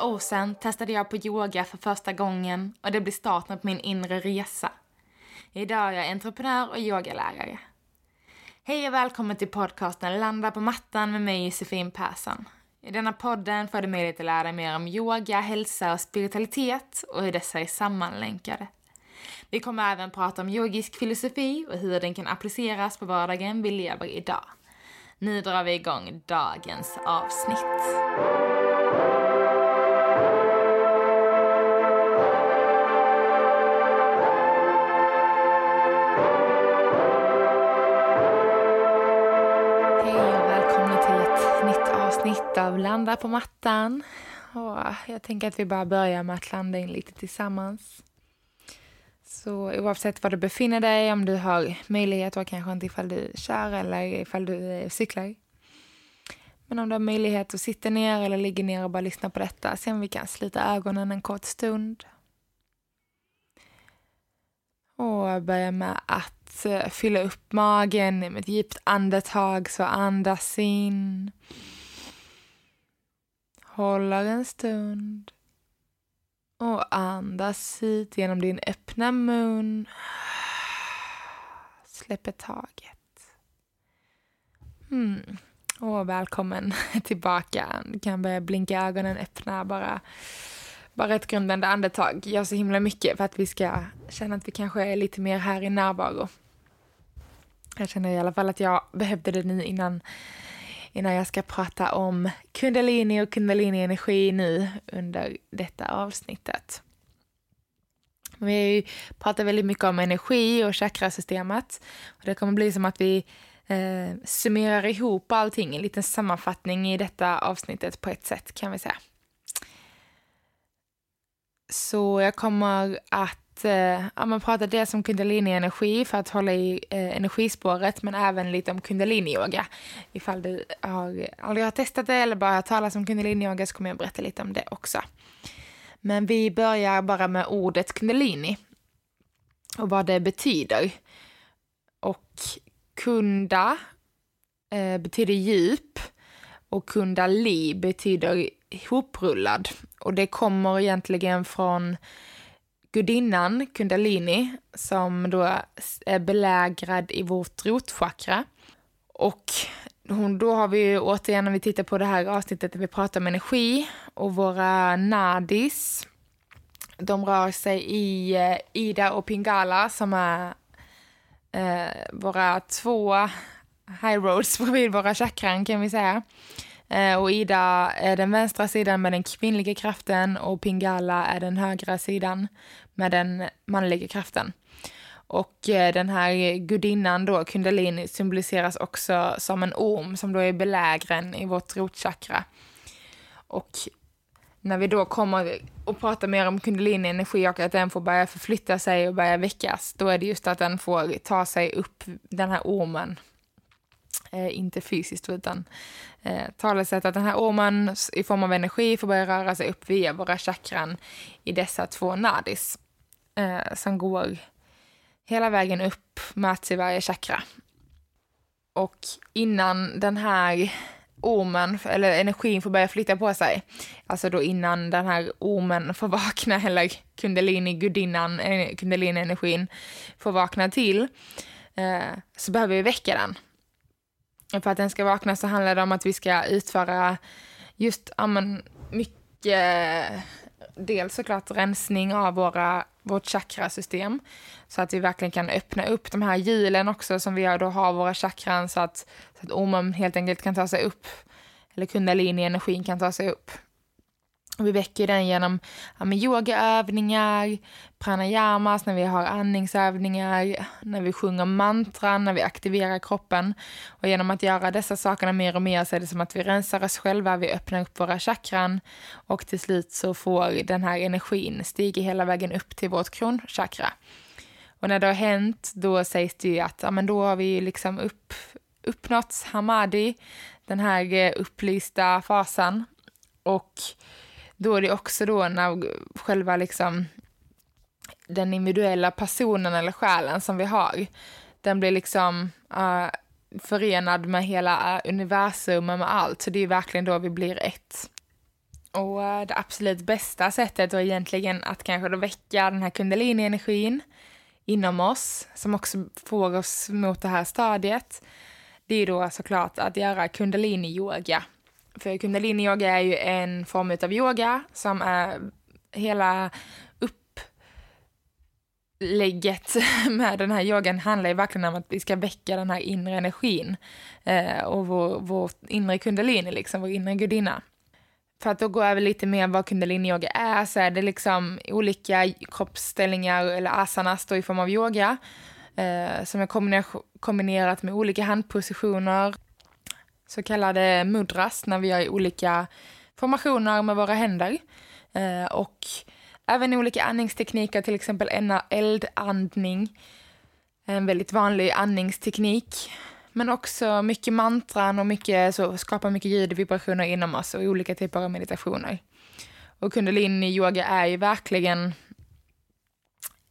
några år sedan testade jag på yoga för första gången och det blev starten på min inre resa. Idag är jag entreprenör och yogalärare. Hej och välkommen till podcasten Landa på mattan med mig Josefin Persson. I denna podden får du möjlighet att lära dig mer om yoga, hälsa och spiritualitet och hur dessa är sammanlänkade. Vi kommer även prata om yogisk filosofi och hur den kan appliceras på vardagen vi lever idag. Nu drar vi igång dagens avsnitt. Hej och välkomna till ett nytt avsnitt av Landa på mattan. Och jag tänker att vi bara börjar med att landa in lite tillsammans. Så oavsett var du befinner dig, om du har möjlighet och kanske inte ifall du kör eller ifall du eh, cyklar. Men om du har möjlighet att sitta ner eller ligga ner och bara lyssna på detta, se om vi kan slita ögonen en kort stund. Och börja med att eh, fylla upp magen med ett djupt andetag, så andas in. Håller en stund. Och andas hit genom din öppna mun. Släpper taget. Mm. Och välkommen tillbaka. Du kan börja blinka ögonen öppna bara. Bara ett grundande andetag gör så himla mycket för att vi ska känna att vi kanske är lite mer här i närvaro. Jag känner i alla fall att jag behövde det nu innan innan jag ska prata om kundalini och kundalini-energi nu under detta avsnittet. Vi pratar väldigt mycket om energi och chakrasystemet. Och det kommer bli som att vi eh, summerar ihop allting, en liten sammanfattning i detta avsnittet på ett sätt kan vi säga. Så jag kommer att eh, ja, man pratar dels om kundalini-energi för att hålla i eh, energispåret men även lite om kundalini-yoga. Ifall du har, aldrig har testat det eller bara har talat om kundalini-yoga så kommer jag berätta lite om det också. Men vi börjar bara med ordet kundalini och vad det betyder. Och kunda eh, betyder djup och kundali betyder hoprullad. Och det kommer egentligen från gudinnan Kundalini som då är belägrad i vårt rotchakra. Och hon, då har vi återigen när vi tittar på det här avsnittet där vi pratar om energi och våra nadis. De rör sig i eh, Ida och Pingala som är eh, våra två high roads bredvid våra chakran kan vi säga. Eh, och Ida är den vänstra sidan med den kvinnliga kraften och Pingala är den högra sidan med den manliga kraften. Och eh, den här gudinnan då, kundalini, symboliseras också som en orm som då är belägren i vårt rotchakra. Och när vi då kommer och pratar mer om kundalini-energi och att den får börja förflytta sig och börja väckas, då är det just att den får ta sig upp, den här ormen, Eh, inte fysiskt utan eh, talesätt att den här ormen i form av energi får börja röra sig upp via våra chakran i dessa två nadis eh, som går hela vägen upp, möts i varje chakra. Och innan den här ormen, eller energin får börja flytta på sig, alltså då innan den här ormen får vakna, eller kundalini-gudinnan, eh, kundalini-energin får vakna till, eh, så behöver vi väcka den för att den ska vakna så handlar det om att vi ska utföra just ja, men, mycket, dels såklart rensning av våra, vårt chakrasystem så att vi verkligen kan öppna upp de här hjulen också som vi då har våra chakran så att, så att ormen helt enkelt kan ta sig upp eller kundalini-energin kan ta sig upp. Och vi väcker den genom ja, med yogaövningar, pranayamas, när vi har andningsövningar, när vi sjunger mantran, när vi aktiverar kroppen. Och genom att göra dessa sakerna mer och mer så är det som att vi rensar oss själva, vi öppnar upp våra chakran och till slut så får den här energin stiga hela vägen upp till vårt kronchakra. Och när det har hänt, då sägs det ju att ja, men då har vi liksom upp, uppnått hamadi, den här eh, upplysta fasen. Och då är det också då när själva liksom den individuella personen eller själen som vi har, den blir liksom uh, förenad med hela eh, universum och med allt. Så det är verkligen då vi blir ett. Och eh, det absolut bästa sättet är egentligen att kanske då väcka den här kundalini-energin inom oss, som också får oss mot det här stadiet, det är då såklart att göra kundalini-yoga. För kundalini-yoga är ju en form av yoga som är hela upplägget med den här yogan handlar ju verkligen om att vi ska väcka den här inre energin eh, och vår, vår inre kundalini, liksom, vår inre gudinna. För att då gå över lite mer vad kundalini-yoga är så är det liksom olika kroppsställningar eller asanas då i form av yoga eh, som är kombinerat med olika handpositioner, så kallade mudras när vi gör olika formationer med våra händer eh, och även olika andningstekniker, till exempel eldandning, en väldigt vanlig andningsteknik men också mycket mantran och mycket, så skapar mycket ljud och vibrationer inom oss och olika typer av meditationer. Och kundalini-yoga är ju verkligen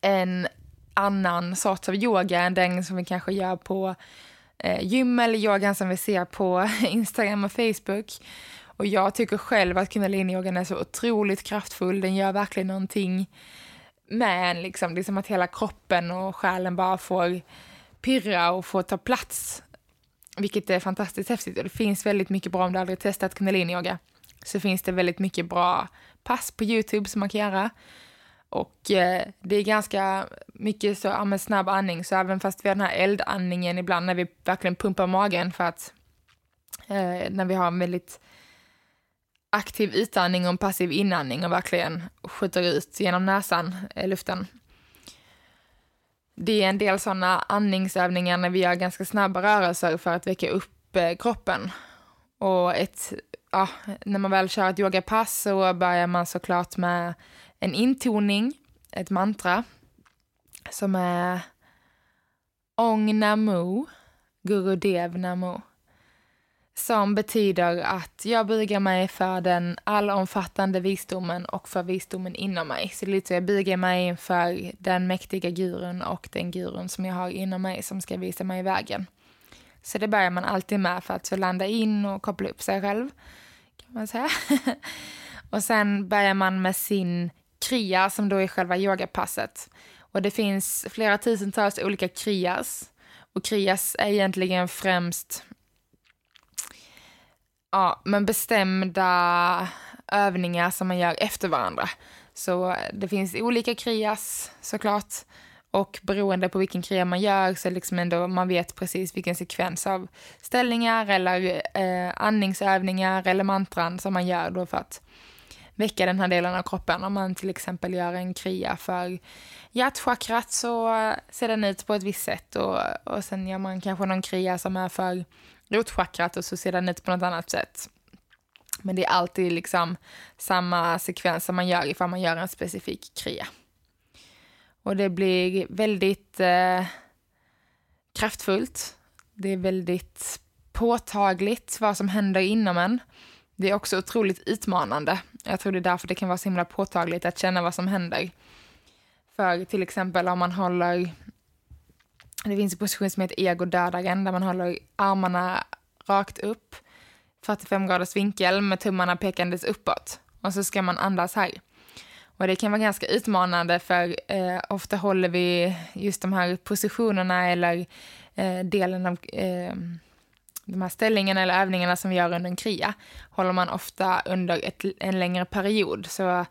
en annan sorts av yoga än den som vi kanske gör på eh, gym eller yogan som vi ser på Instagram och Facebook. Och jag tycker själv att kundalini-yogan är så otroligt kraftfull. Den gör verkligen någonting med en, liksom. Det är som att hela kroppen och själen bara får pirra och få ta plats vilket är fantastiskt häftigt. Och det finns väldigt mycket bra, om du aldrig testat kundalini-yoga, så finns det väldigt mycket bra pass på YouTube som man kan göra. Och eh, det är ganska mycket så, ja, snabb andning, så även fast vi har den här eldandningen ibland när vi verkligen pumpar magen för att eh, när vi har en väldigt aktiv utandning och en passiv inandning och verkligen skjuter ut genom näsan, eh, luften, det är en del sådana andningsövningar när vi gör ganska snabba rörelser för att väcka upp eh, kroppen. Och ett, ja, när man väl kör ett yogapass så börjar man såklart med en intoning, ett mantra, som är Ong Namo, Gurudev Namo som betyder att jag bugar mig för den allomfattande visdomen och för visdomen inom mig. Så det är lite så jag bugar mig för den mäktiga gurun och den gurun som jag har inom mig som ska visa mig vägen. Så det börjar man alltid med för att så landa in och koppla upp sig själv, kan man säga. och sen börjar man med sin kriya som då är själva yogapasset. Och det finns flera tusentals olika kriyas. Och kriyas är egentligen främst Ja, men bestämda övningar som man gör efter varandra. Så eh, det finns olika krias såklart. Och beroende på vilken kria man gör så liksom ändå man vet precis vilken sekvens av ställningar eller eh, andningsövningar eller mantran som man gör då för att väcka den här delen av kroppen. Om man till exempel gör en kria för hjärtchakrat så ser den ut på ett visst sätt och, och sen gör man kanske någon kria som är för rotchakrat och så ser den ut på något annat sätt. Men det är alltid liksom samma sekvens som man gör ifall man gör en specifik kria. Och det blir väldigt eh, kraftfullt. Det är väldigt påtagligt vad som händer inom en. Det är också otroligt utmanande. Jag tror det är därför det kan vara så himla påtagligt att känna vad som händer. För till exempel om man håller det finns en position som heter egodödaren där man håller armarna rakt upp, 45 graders vinkel med tummarna pekandes uppåt. Och så ska man andas här. Och det kan vara ganska utmanande för eh, ofta håller vi just de här positionerna eller eh, delen av eh, de här ställningarna eller övningarna som vi gör under en kria håller man ofta under ett, en längre period. Så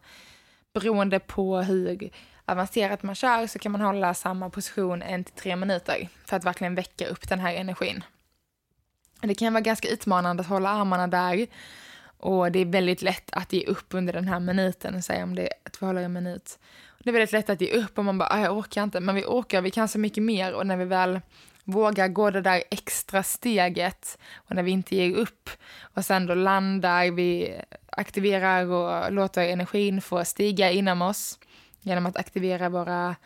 beroende på hur avancerat man kör så kan man hålla samma position en till tre minuter för att verkligen väcka upp den här energin. Det kan vara ganska utmanande att hålla armarna där och det är väldigt lätt att ge upp under den här minuten, säg om det är att vi håller en minut. Det är väldigt lätt att ge upp och man bara, ah, jag orkar inte, men vi orkar, vi kan så mycket mer och när vi väl vågar gå det där extra steget. Och när vi inte ger upp och sen då landar, vi aktiverar och låter energin få stiga inom oss genom att aktivera våra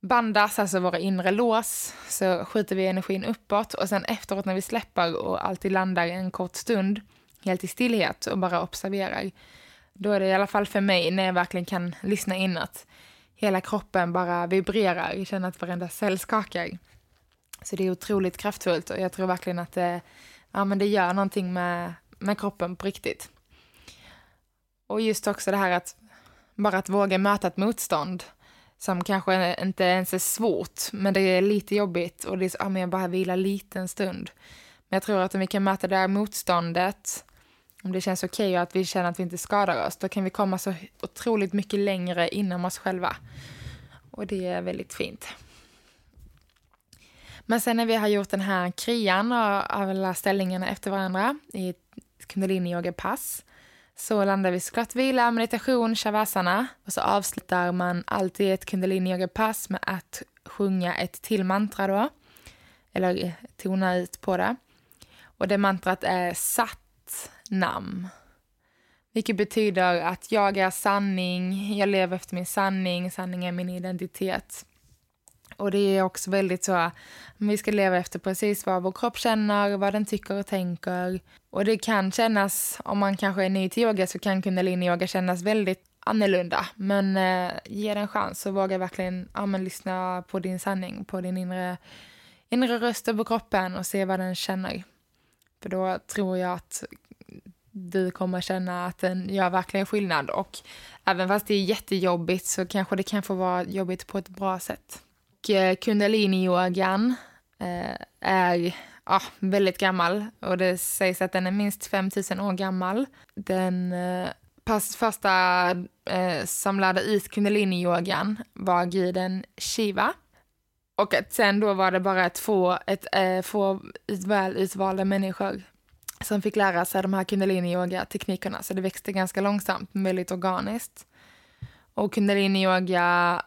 bandas, alltså våra inre lås, så skjuter vi energin uppåt. Och sen efteråt när vi släpper och alltid landar en kort stund helt i stillhet och bara observerar, då är det i alla fall för mig när jag verkligen kan lyssna in att hela kroppen bara vibrerar, jag känner att varenda cell skakar. Så det är otroligt kraftfullt och jag tror verkligen att det, ja, men det gör någonting med, med kroppen på riktigt. Och just också det här att bara att våga möta ett motstånd som kanske inte ens är svårt, men det är lite jobbigt och det är så, ja, men jag bara vilar lite en stund. Men jag tror att om vi kan möta det här motståndet, om det känns okej okay och att vi känner att vi inte skadar oss, då kan vi komma så otroligt mycket längre inom oss själva. Och det är väldigt fint. Men sen när vi har gjort den här krian av alla ställningarna efter varandra i ett kundalini-yoga-pass så landar vi såklart vila, meditation, shavasana och så avslutar man alltid ett kundalini-yoga-pass med att sjunga ett till mantra då, eller tona ut på det. Och det mantrat är satt Nam. Vilket betyder att jag är sanning, jag lever efter min sanning, sanning är min identitet. Och det är också väldigt så, vi ska leva efter precis vad vår kropp känner, vad den tycker och tänker. Och det kan kännas, om man kanske är ny till yoga så kan kundalini-yoga kännas väldigt annorlunda. Men eh, ge den en chans och våga verkligen ja, men, lyssna på din sanning, på din inre, inre röst över kroppen och se vad den känner. För då tror jag att du kommer känna att den gör verkligen skillnad. Och även fast det är jättejobbigt så kanske det kan få vara jobbigt på ett bra sätt. Eh, kundaliniyogan eh, är ja, väldigt gammal och det sägs att den är minst 5000 år gammal. Den eh, första eh, som lärde ut kundaliniyogan var guden Shiva. Och att sen då var det bara två, ett, eh, få väl utvalda människor som fick lära sig de här kundalini-yoga-teknikerna. Så det växte ganska långsamt, väldigt organiskt. Och kundalini-yoga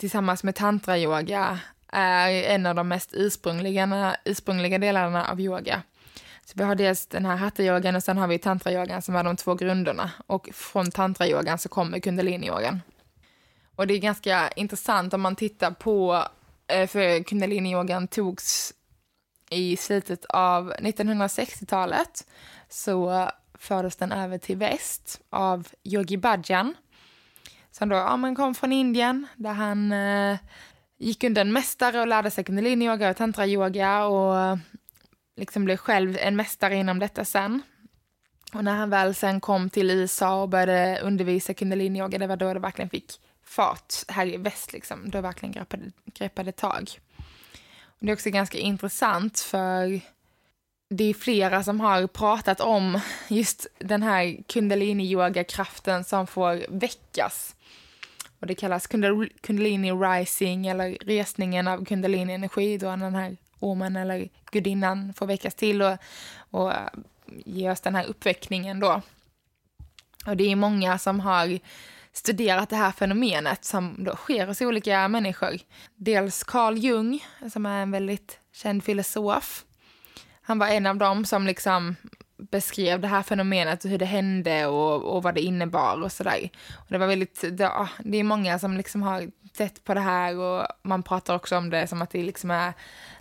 tillsammans med tantrayoga är en av de mest ursprungliga, ursprungliga delarna av yoga. Så vi har dels den här hattayogan och sen har vi tantrayogan som är de två grunderna. Och från tantrayogan så kommer kundaliniyogan. Och det är ganska intressant om man tittar på, eh, för kundaliniyogan togs i slutet av 1960-talet så fördes den över till väst av Yogi Bhajan som då ja, men kom från Indien där han eh, gick under en mästare och lärde sig kundalini-yoga och tantra-yoga och liksom blev själv en mästare inom detta sen. Och när han väl sen kom till USA och började undervisa kundalini-yoga, det var då det verkligen fick fart här i väst, liksom. då verkligen greppade, greppade tag. Och det är också ganska intressant för det är flera som har pratat om just den här kundalini-yoga-kraften som får väckas. Och det kallas kundalini rising eller resningen av kundalini-energi då den här ormen eller gudinnan får väckas till och, och ge oss den här uppväckningen då. Och det är många som har studerat det här fenomenet som då sker hos olika människor. Dels Carl Jung, som är en väldigt känd filosof. Han var en av dem som liksom beskrev det här fenomenet och hur det hände och, och vad det innebar och sådär. Och det var väldigt, det, ah, det är många som liksom har sett på det här och man pratar också om det som att det liksom är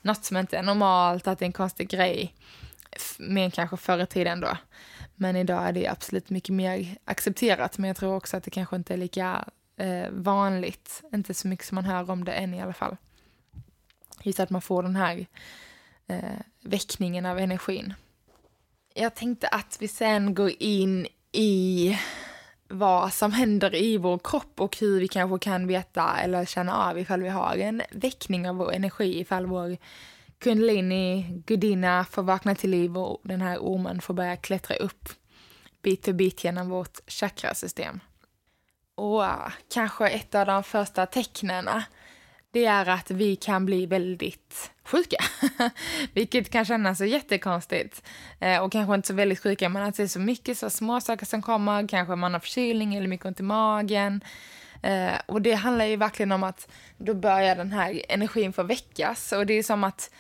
något som inte är normalt, att det är en konstig grej. Mer kanske förr i tiden då. Men idag är det absolut mycket mer accepterat. Men jag tror också att det kanske inte är lika eh, vanligt. Inte så mycket som man hör om det än i alla fall. Just att man får den här eh, väckningen av energin. Jag tänkte att vi sen går in i vad som händer i vår kropp och hur vi kanske kan veta eller känna av ifall vi har en väckning av vår energi, ifall vår kundalini, gudinna, får vakna till liv och den här ormen får börja klättra upp bit för bit genom vårt chakrasystem. Och ah, kanske ett av de första tecknen ah, det är att vi kan bli väldigt sjuka. Vilket kan kännas så jättekonstigt. Eh, och kanske inte så väldigt sjuka, men att det är så mycket så små saker som kommer. Kanske man har förkylning eller mycket ont i magen. Eh, och det handlar ju verkligen om att då börjar den här energin få väckas. Och det är som att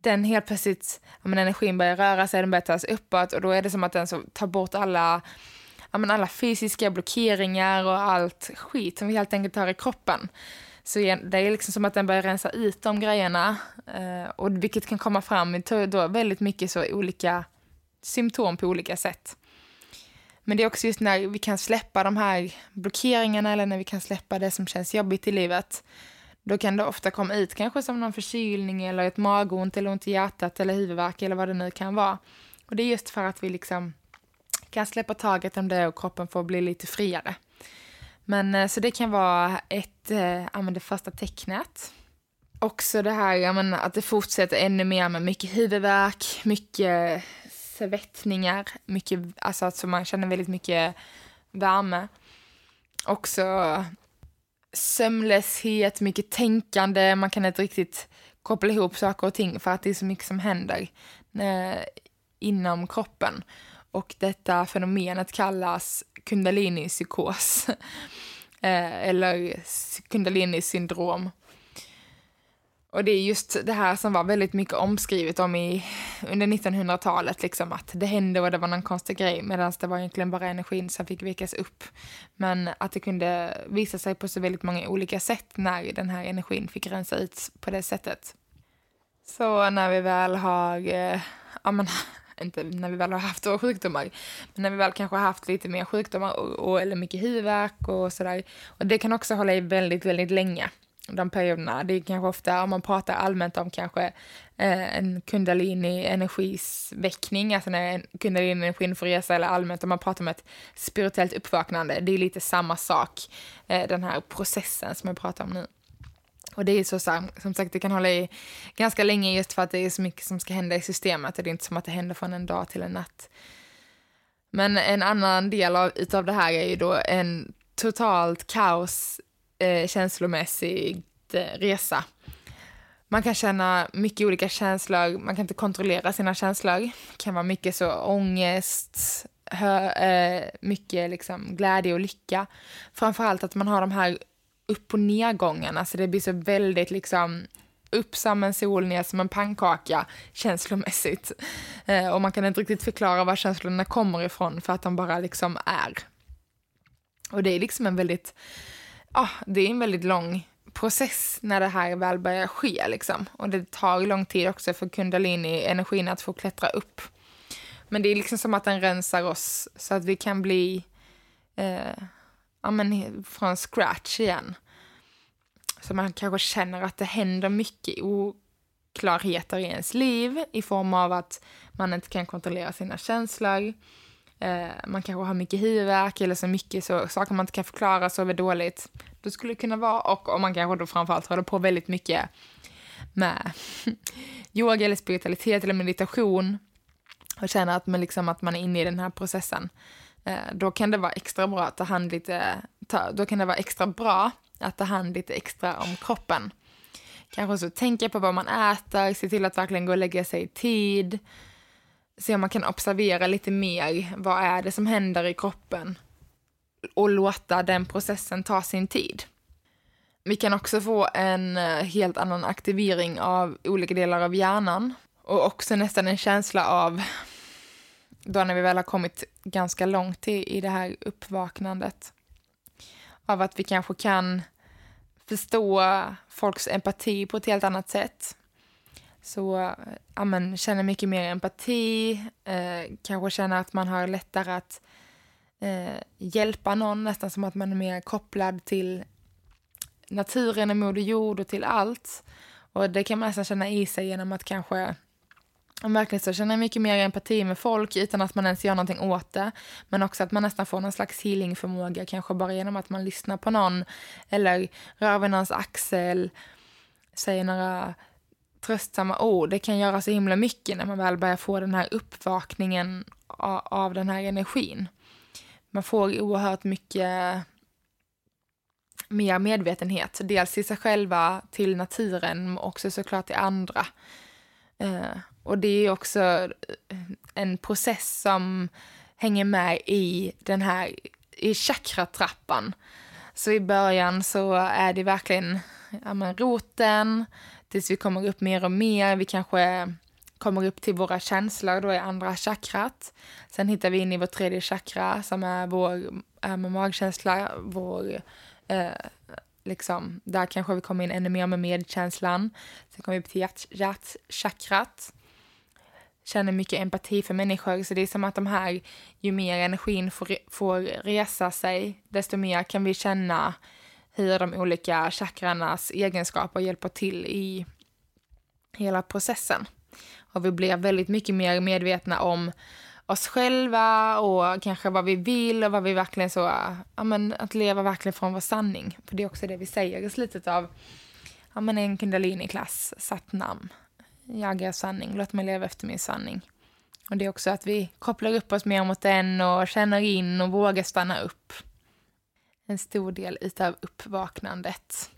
den helt plötsligt, ja, men energin börjar röra sig, den börjar tas uppåt och då är det som att den så tar bort alla, ja, men alla fysiska blockeringar och allt skit som vi helt enkelt har i kroppen. Så det är liksom som att den börjar rensa ut de grejerna, eh, och vilket kan komma fram i då väldigt mycket så olika symptom på olika sätt. Men det är också just när vi kan släppa de här blockeringarna eller när vi kan släppa det som känns jobbigt i livet. Då kan det ofta komma ut kanske som någon förkylning eller ett magont eller ont i hjärtat eller huvudvärk eller vad det nu kan vara. Och det är just för att vi liksom kan släppa taget om det och kroppen får bli lite friare. Men eh, så det kan vara ett, eh, ja men det första tecknet. Också det här, ja men att det fortsätter ännu mer med mycket huvudvärk, mycket svettningar, mycket, alltså att man känner väldigt mycket värme. Också sömnlöshet, mycket tänkande, man kan inte riktigt koppla ihop saker och ting för att det är så mycket som händer eh, inom kroppen. Och detta fenomenet kallas kundalini-psykos eh, eller kundalini-syndrom. Och det är just det här som var väldigt mycket omskrivet om i, under 1900-talet, liksom att det hände och det var någon konstig grej, medan det var egentligen bara energin som fick väckas upp. Men att det kunde visa sig på så väldigt många olika sätt när den här energin fick rensa ut på det sättet. Så när vi väl har, eh, ja men, inte när vi väl har haft våra sjukdomar, men när vi väl kanske har haft lite mer sjukdomar och, och eller mycket huvudvärk och sådär. Och det kan också hålla i väldigt, väldigt länge de perioderna. Det är kanske ofta, om man pratar allmänt om kanske eh, en kundalini-energisväckning, alltså när kundalini-energin får resa, eller allmänt om man pratar om ett spirituellt uppvaknande, det är lite samma sak, eh, den här processen som jag pratar om nu. Och det är så, som sagt, det kan hålla i ganska länge just för att det är så mycket som ska hända i systemet och det är inte som att det händer från en dag till en natt. Men en annan del av utav det här är ju då en totalt kaos eh, känslomässigt eh, resa. Man kan känna mycket olika känslor, man kan inte kontrollera sina känslor. Det kan vara mycket så ångest, hö, eh, mycket liksom glädje och lycka. Framförallt att man har de här upp och nedgångarna, så alltså, det blir så väldigt liksom upp som en sol, ner som en pannkaka känslomässigt. Eh, och man kan inte riktigt förklara var känslorna kommer ifrån för att de bara liksom är. Och det är liksom en väldigt ah, det är en väldigt lång process när det här väl börjar ske liksom. Och det tar lång tid också för kundalini-energin att få klättra upp. Men det är liksom som att den rensar oss så att vi kan bli eh, ja, men från scratch igen. Så man kanske känner att det händer mycket oklarheter i ens liv i form av att man inte kan kontrollera sina känslor eh, man kanske har mycket huvudvärk eller så mycket så, saker man inte kan förklara, sover dåligt. Då skulle det kunna vara, och om man kanske då framförallt håller på väldigt mycket med yoga eller spiritualitet eller meditation och känner att man, liksom, att man är inne i den här processen, eh, Eh, då kan det vara extra bra att ta hand lite, ta, då kan det vara extra bra att ta hand lite extra om kroppen. Kanske så tänka på vad man äter, se till att verkligen gå och lägga sig i tid, se om man kan observera lite mer. Vad är det som händer i kroppen? Och låta den processen ta sin tid. Vi kan också få en eh, helt annan aktivering av olika delar av hjärnan och också nästan en känsla av, då när vi väl har kommit ganska långt i, i det här uppvaknandet, av att vi kanske kan förstå folks empati på ett helt annat sätt. Så ja, men, känner mycket mer empati, eh, kanske känner att man har lättare att eh, hjälpa någon, nästan som att man är mer kopplad till naturen, och Moder Jord och till allt. Och det kan man nästan känna i sig genom att kanske om verkligen så känner mycket mer empati med folk utan att man ens gör någonting åt det. Men också att man nästan får någon slags healingförmåga, kanske bara genom att man lyssnar på någon eller rör vid någons axel, säger några tröstsamma ord. Det kan göra så himla mycket när man väl börjar få den här uppvakningen av, den här energin. Man får oerhört mycket mer medvetenhet. Dels till sig själva, till naturen, men också såklart till andra. Eh, och det är också eh, en process som hänger med i den här i chakratrappan. Så i början så är det verkligen ja, men roten, tills vi kommer upp mer och mer. Vi kanske kommer upp till våra känslor, då i andra chakrat. Sen hittar vi in i vårt tredje chakra som är vår med magkänsla, vår eh, liksom, där kanske vi kommer in ännu mer med medkänslan. Sen kommer vi upp till hjärt, hjärtchakrat. Känner mycket empati för människor, så det är som att de här, ju mer energin får, får resa sig, desto mer kan vi känna hur de olika chakrarnas egenskaper hjälper till i hela processen. Och vi blir väldigt mycket mer medvetna om oss själva och kanske vad vi vill och vad vi verkligen så, ja men att leva verkligen från vår sanning. För det är också det vi säger i slutet av, ja men en kundalini-klass, satt namn. Jag är sanning, låt mig leva efter min sanning. Och det är också att vi kopplar upp oss mer mot den och känner in och vågar stanna upp. En stor del utav uppvaknandet.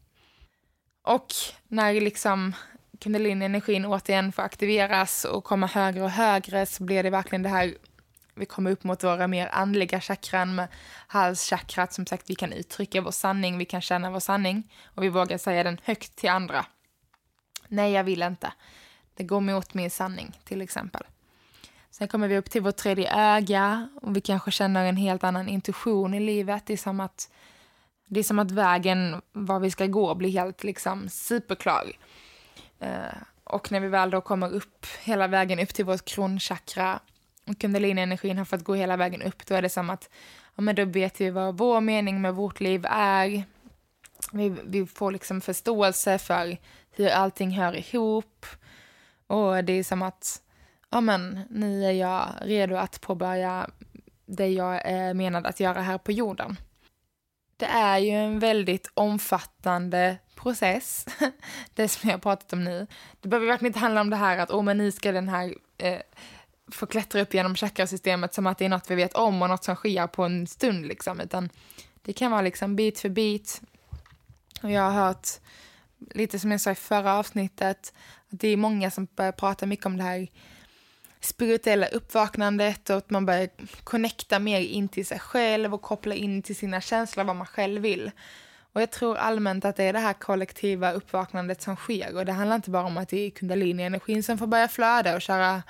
Och när liksom kundalini-energin återigen får aktiveras och komma högre och högre så blir det verkligen det här vi kommer upp mot våra mer andliga chakran med halschakrat. Som sagt, vi kan uttrycka vår sanning, vi kan känna vår sanning och vi vågar säga den högt till andra. Nej, jag vill inte. Det går mot min sanning, till exempel. Sen kommer vi upp till vårt tredje öga och vi kanske känner en helt annan intuition i livet. Det är som att, det är som att vägen var vi ska gå blir helt liksom superklar. Eh, och när vi väl då kommer upp hela vägen upp till vårt kronchakra och kundalini-energin har fått gå hela vägen upp, då är det som att ja, men då vet vi vad vår mening med vårt liv är. Vi, vi får liksom förståelse för hur allting hör ihop. Och det är som att, ja men, nu är jag redo att påbörja det jag eh, är menad att göra här på jorden. Det är ju en väldigt omfattande process, det som jag har pratat om nu. Det behöver verkligen inte handla om det här att oh, men nu ska den här eh, få klättra upp genom chakrasystemet som att det är något vi vet om och något som sker på en stund liksom, utan det kan vara liksom bit för bit. Och jag har hört, lite som jag sa i förra avsnittet, att det är många som börjar prata mycket om det här spirituella uppvaknandet och att man börjar connecta mer in till sig själv och koppla in till sina känslor vad man själv vill. Och jag tror allmänt att det är det här kollektiva uppvaknandet som sker och det handlar inte bara om att det är kundalini-energin som får börja flöda och köra,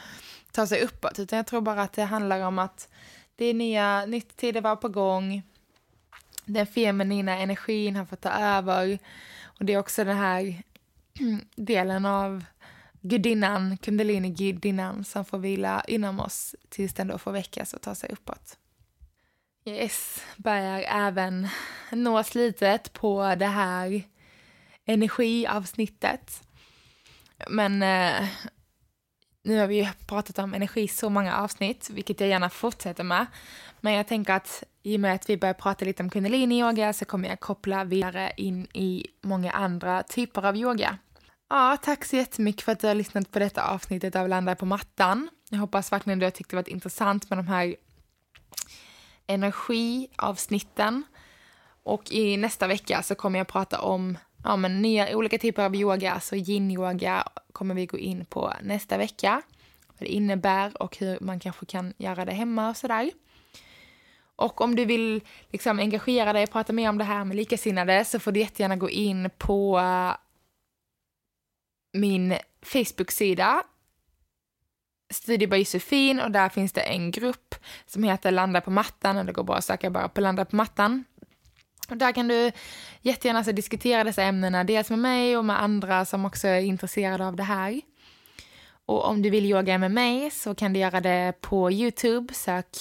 ta sig uppåt utan jag tror bara att det handlar om att det är nya, nytt tider var på gång. Den feminina energin har fått ta över och det är också den här delen av gudinnan, kundalini-gudinnan som får vila inom oss tills den då får väckas och ta sig uppåt. Yes, börjar även nå slutet på det här energiavsnittet. Men eh, nu har vi ju pratat om energi så många avsnitt, vilket jag gärna fortsätter med. Men jag tänker att i och med att vi börjar prata lite om kundalini-yoga så kommer jag koppla vidare in i många andra typer av yoga. Ja, tack så jättemycket för att du har lyssnat på detta avsnittet av Landa på mattan. Jag hoppas verkligen du har tyckt det varit intressant med de här energiavsnitten. Och i nästa vecka så kommer jag prata om ja, men nya olika typer av yoga, alltså så yin-yoga kommer vi gå in på nästa vecka. Vad det innebär och hur man kanske kan göra det hemma och sådär. Och om du vill liksom engagera dig och prata mer om det här med likasinnade så får du jättegärna gå in på eh, min Facebook-sida Studio by Josefin och där finns det en grupp som heter Landa på mattan och det går bra att söka bara på Landa på mattan. Och där kan du jättegärna så diskutera dessa ämnena, dels med mig och med andra som också är intresserade av det här. Och om du vill yoga med mig så kan du göra det på Youtube, sök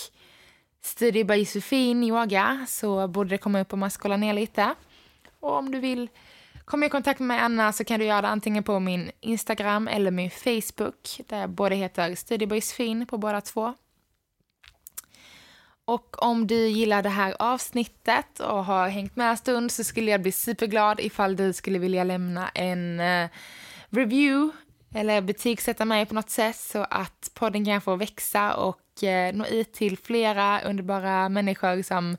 Studio by Josefin yoga så borde det komma upp om man scrollar ner lite. Och om du vill komma i kontakt med mig Anna så kan du göra det antingen på min Instagram eller min Facebook där jag både heter Studioboysfin på båda två. Och om du gillar det här avsnittet och har hängt med en stund så skulle jag bli superglad ifall du skulle vilja lämna en eh, review eller betygsätta mig på något sätt så att podden kan få växa och eh, nå ut till flera underbara människor som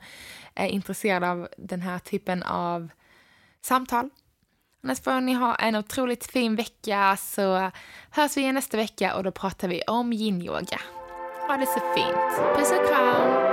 är intresserade av den här typen av samtal. Annars får ni ha en otroligt fin vecka så hörs vi igen nästa vecka och då pratar vi om yin-yoga. Ha det så fint. Puss och kram!